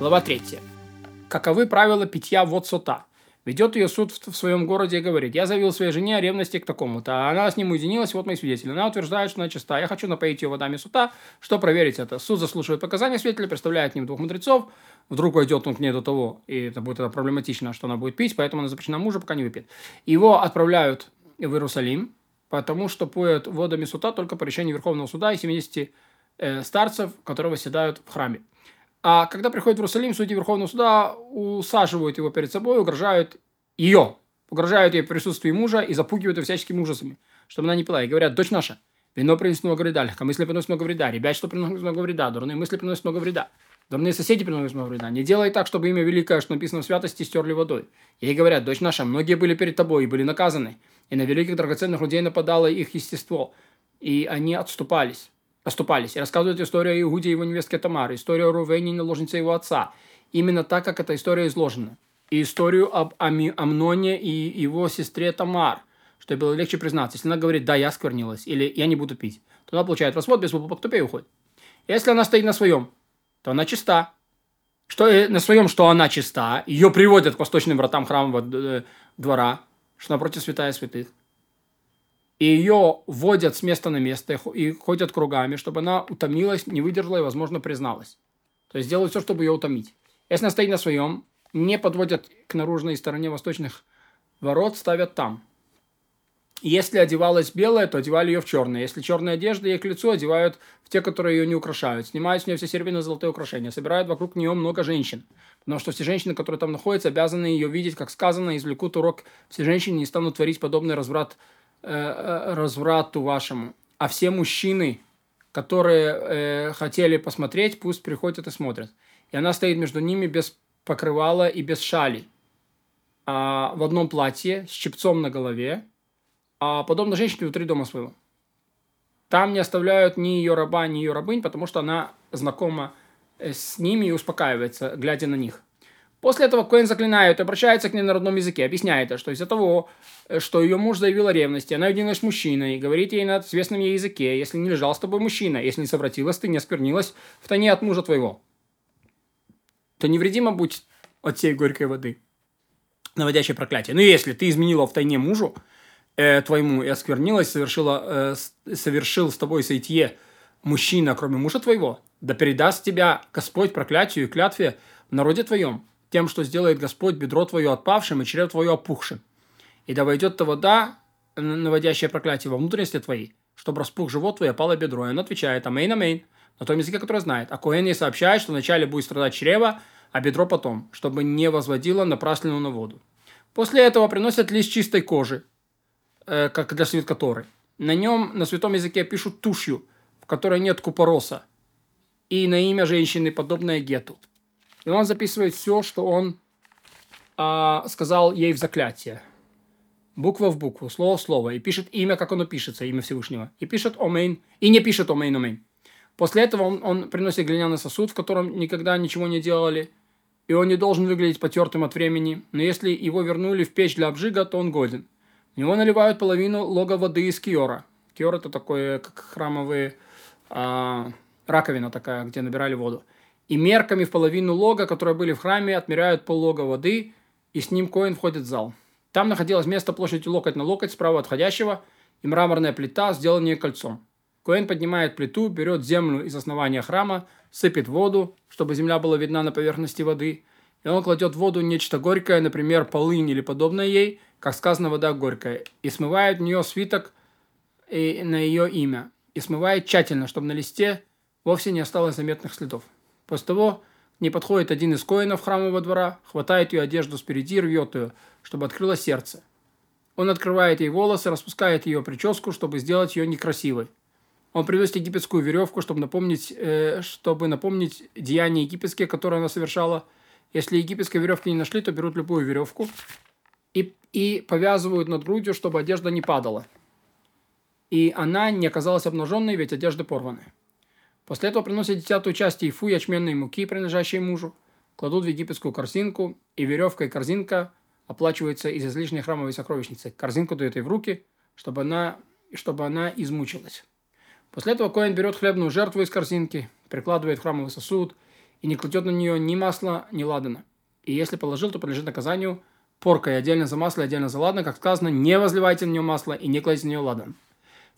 Глава 3. Каковы правила питья вод сота? Ведет ее суд в, своем городе и говорит, я заявил своей жене о ревности к такому-то, а она с ним уединилась, вот мои свидетели. Она утверждает, что она чиста. Я хочу напоить ее водами сута, что проверить это. Суд заслушивает показания свидетеля, представляет к ним двух мудрецов, вдруг войдет он к ней до того, и это будет это проблематично, что она будет пить, поэтому она запрещена мужа, пока не выпьет. Его отправляют в Иерусалим, потому что поют водами сута только по решению Верховного суда и 70 э, старцев, которые восседают в храме. А когда приходит в Иерусалим, судьи Верховного суда усаживают его перед собой, угрожают ее, угрожают ей в присутствии мужа и запугивают ее всяческими ужасами, чтобы она не пила. И говорят, дочь наша, вино приносит много вреда, легкомыслие приносит много вреда, ребячество приносит много вреда, дурные мысли приносят много вреда. Дурные соседи приносят много вреда. Не делай так, чтобы имя великое, что написано в святости, стерли водой. Ей говорят, дочь наша, многие были перед тобой и были наказаны. И на великих драгоценных людей нападало их естество. И они отступались оступались. И рассказывают историю о Иуде и его невестке Тамары, историю о Рувене и наложнице его отца. Именно так, как эта история изложена. И историю об Ами, Амноне и его сестре Тамар, что было легче признаться. Если она говорит, да, я сквернилась, или я не буду пить, то она получает развод, без по тупее уходит. Если она стоит на своем, то она чиста. Что э, на своем, что она чиста, ее приводят к восточным вратам храмового э, двора, что напротив святая святых и ее вводят с места на место и ходят кругами, чтобы она утомилась, не выдержала и, возможно, призналась. То есть делают все, чтобы ее утомить. Если она стоит на своем, не подводят к наружной стороне восточных ворот, ставят там. Если одевалась белая, то одевали ее в черное. Если черная одежда ей к лицу, одевают в те, которые ее не украшают. Снимают с нее все серебряные золотые украшения. Собирают вокруг нее много женщин. Потому что все женщины, которые там находятся, обязаны ее видеть, как сказано, извлекут урок. Все женщины не станут творить подобный разврат разврату вашему. А все мужчины, которые э, хотели посмотреть, пусть приходят и смотрят. И она стоит между ними без покрывала и без шали. А, в одном платье, с чепцом на голове, а подобно женщине внутри дома своего. Там не оставляют ни ее раба, ни ее рабынь, потому что она знакома э, с ними и успокаивается, глядя на них. После этого Коэн заклинает, обращается к ней на родном языке, объясняет, что из-за того, э, что ее муж заявил о ревности, она уединилась с мужчиной, говорит ей на известном ей языке, если не лежал с тобой мужчина, если не совратилась ты, не осквернилась в тайне от мужа твоего, то невредимо будь от всей горькой воды, наводящей проклятие. Но если ты изменила в тайне мужу э, твоему и осквернилась, совершила, э, совершил с тобой соитье мужчина, кроме мужа твоего, да передаст тебя Господь проклятию и клятве в народе твоем, тем, что сделает Господь бедро твое отпавшим и чрево твое опухшим. И да войдет та вода, наводящая проклятие во внутренности твоей, чтобы распух живот твой, опало бедро. И он отвечает «Амейн, амейн», на том языке, который знает. А Коэн ей сообщает, что вначале будет страдать чрево, а бедро потом, чтобы не возводило напраслину на воду. После этого приносят лист чистой кожи, э, как для свитка Торы. На нем на святом языке пишут тушью, в которой нет купороса, и на имя женщины, подобное гету. И он записывает все, что он а, сказал ей в заклятие. Буква в букву, слово в слово. И пишет имя, как оно пишется, имя Всевышнего. И пишет Омейн. И не пишет Омейн, Омейн. После этого он, он приносит глиняный сосуд, в котором никогда ничего не делали. И он не должен выглядеть потертым от времени. Но если его вернули в печь для обжига, то он годен. В него наливают половину лога воды из киора. Киор это такое, как храмовые а, раковина такая, где набирали воду и мерками в половину лога, которые были в храме, отмеряют поллога воды, и с ним коин входит в зал. Там находилось место площадью локоть на локоть справа отходящего и мраморная плита, сделанная кольцом. Коэн поднимает плиту, берет землю из основания храма, сыпет воду, чтобы земля была видна на поверхности воды, и он кладет в воду нечто горькое, например, полынь или подобное ей, как сказано, вода горькая, и смывает в нее свиток и на ее имя, и смывает тщательно, чтобы на листе вовсе не осталось заметных следов. После того не подходит один из коинов храмового двора, хватает ее одежду спереди и рвет ее, чтобы открыло сердце. Он открывает ей волосы, распускает ее прическу, чтобы сделать ее некрасивой. Он приносит египетскую веревку, чтобы напомнить, э, чтобы напомнить деяния египетские, которые она совершала. Если египетской веревки не нашли, то берут любую веревку и, и повязывают над грудью, чтобы одежда не падала. И она не оказалась обнаженной, ведь одежда порваны. После этого приносят десятую часть ифу ячменной муки, принадлежащей мужу, кладут в египетскую корзинку, и веревка и корзинка оплачиваются из излишней храмовой сокровищницы. Корзинку дают ей в руки, чтобы она, чтобы она измучилась. После этого Коин берет хлебную жертву из корзинки, прикладывает храмовый сосуд и не кладет на нее ни масла, ни ладана. И если положил, то подлежит наказанию поркой отдельно за масло отдельно за ладан, как сказано, не возливайте на нее масло и не кладите на нее ладан.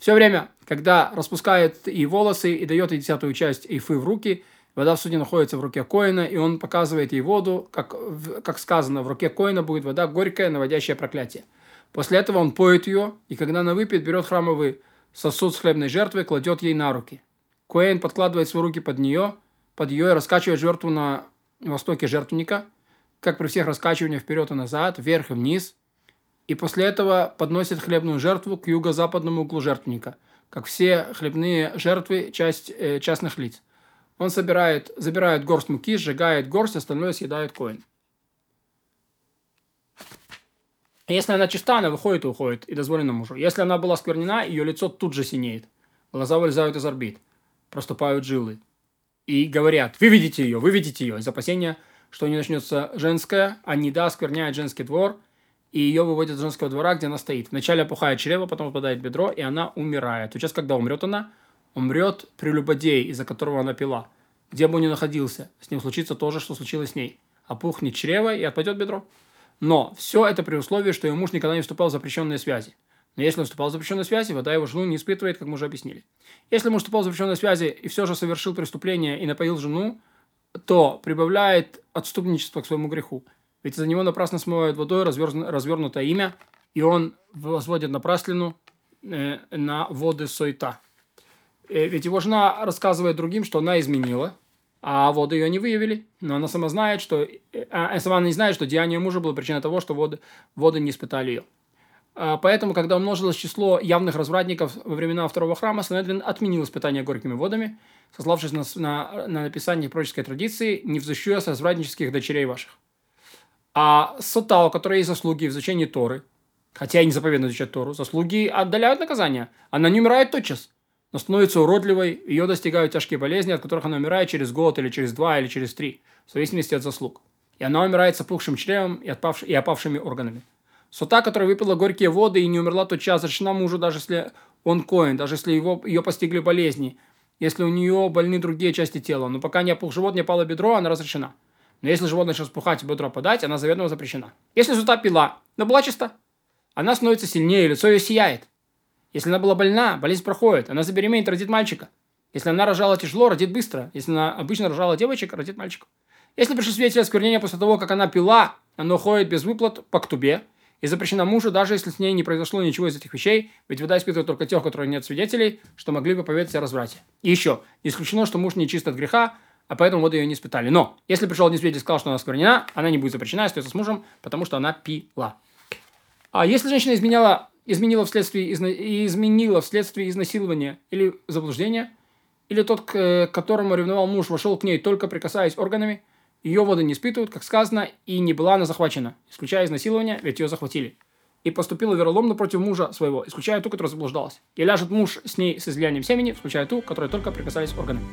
Все время, когда распускает и волосы, и дает ей десятую часть эйфы в руки, вода в суде находится в руке Коина, и он показывает ей воду, как, как сказано, в руке Коина будет вода горькая, наводящая проклятие. После этого он поет ее, и когда она выпьет, берет храмовый сосуд с хлебной жертвой, кладет ей на руки. Коэн подкладывает свои руки под нее, под ее и раскачивает жертву на востоке жертвенника, как при всех раскачиваниях вперед и назад, вверх и вниз. И после этого подносит хлебную жертву к юго-западному углу жертвенника, как все хлебные жертвы часть, э, частных лиц. Он собирает, забирает горсть муки, сжигает горсть, остальное съедает коин. Если она чиста, она выходит и уходит, и дозволена мужу. Если она была сквернена, ее лицо тут же синеет. Глаза вылезают из орбит. Проступают жилы. И говорят, вы видите ее, вы видите ее. Из опасения, что не начнется женская, а не да оскверняет женский двор, и ее выводят из женского двора, где она стоит. Вначале опухает чрево, потом выпадает бедро, и она умирает. Сейчас, когда умрет она, умрет прелюбодей, из-за которого она пила. Где бы он ни находился, с ним случится то же, что случилось с ней. Опухнет чрево и отпадет бедро. Но все это при условии, что ее муж никогда не вступал в запрещенные связи. Но если он вступал в запрещенные связи, вода его жену не испытывает, как мы уже объяснили. Если муж вступал в запрещенные связи и все же совершил преступление и напоил жену, то прибавляет отступничество к своему греху. Ведь за него напрасно смывают водой развернутое имя, и он возводит напраслину э, на воды сойта. Э, ведь его жена рассказывает другим, что она изменила, а воды ее не выявили, но она сама знает, что, а, сама не знает, что деяние мужа было причиной того, что воды, воды не испытали ее. А, поэтому, когда умножилось число явных развратников во времена второго храма, Санедрин отменил испытания горькими водами, сославшись на, на, на написание пророческой традиции «Не взыщу с развратнических дочерей ваших». А Сота, у которой есть заслуги в изучении Торы, хотя и не заповедно изучать Тору, заслуги отдаляют наказание. Она не умирает тотчас но становится уродливой, ее достигают тяжкие болезни, от которых она умирает через год или через два или через три, в зависимости от заслуг. И она умирает с опухшим чревом и, отпавш... и опавшими органами. Сота, которая выпила горькие воды и не умерла тот час, разрешена мужу, даже если он коин, даже если его, ее постигли болезни, если у нее больны другие части тела. Но пока не опух живот, не опало бедро, она разрешена. Но если живот начнет спухать и бедро подать, она заветно запрещена. Если сута пила, но была чиста, она становится сильнее, лицо ее сияет. Если она была больна, болезнь проходит. Она забеременеет, родит мальчика. Если она рожала тяжело, родит быстро. Если она обычно рожала девочек, родит мальчика. Если пришли свидетели осквернения после того, как она пила, она уходит без выплат по ктубе и запрещена мужу, даже если с ней не произошло ничего из этих вещей, ведь вода испытывает только тех, у которых нет свидетелей, что могли бы поведать о разврате. И еще, исключено, что муж не чист от греха, а поэтому воду ее не испытали. Но, если пришел один свидетель и сказал, что она осквернена, она не будет запрещена, остается с мужем, потому что она пила. А если женщина изменяла изменила вследствие, изна... изменила вследствие изнасилования или заблуждения, или тот, к которому ревновал муж, вошел к ней только прикасаясь органами, ее воды не испытывают, как сказано, и не была она захвачена, исключая изнасилование, ведь ее захватили. И поступила вероломно против мужа своего, исключая ту, которая заблуждалась. И ляжет муж с ней с излиянием семени, исключая ту, которая только прикасались органами.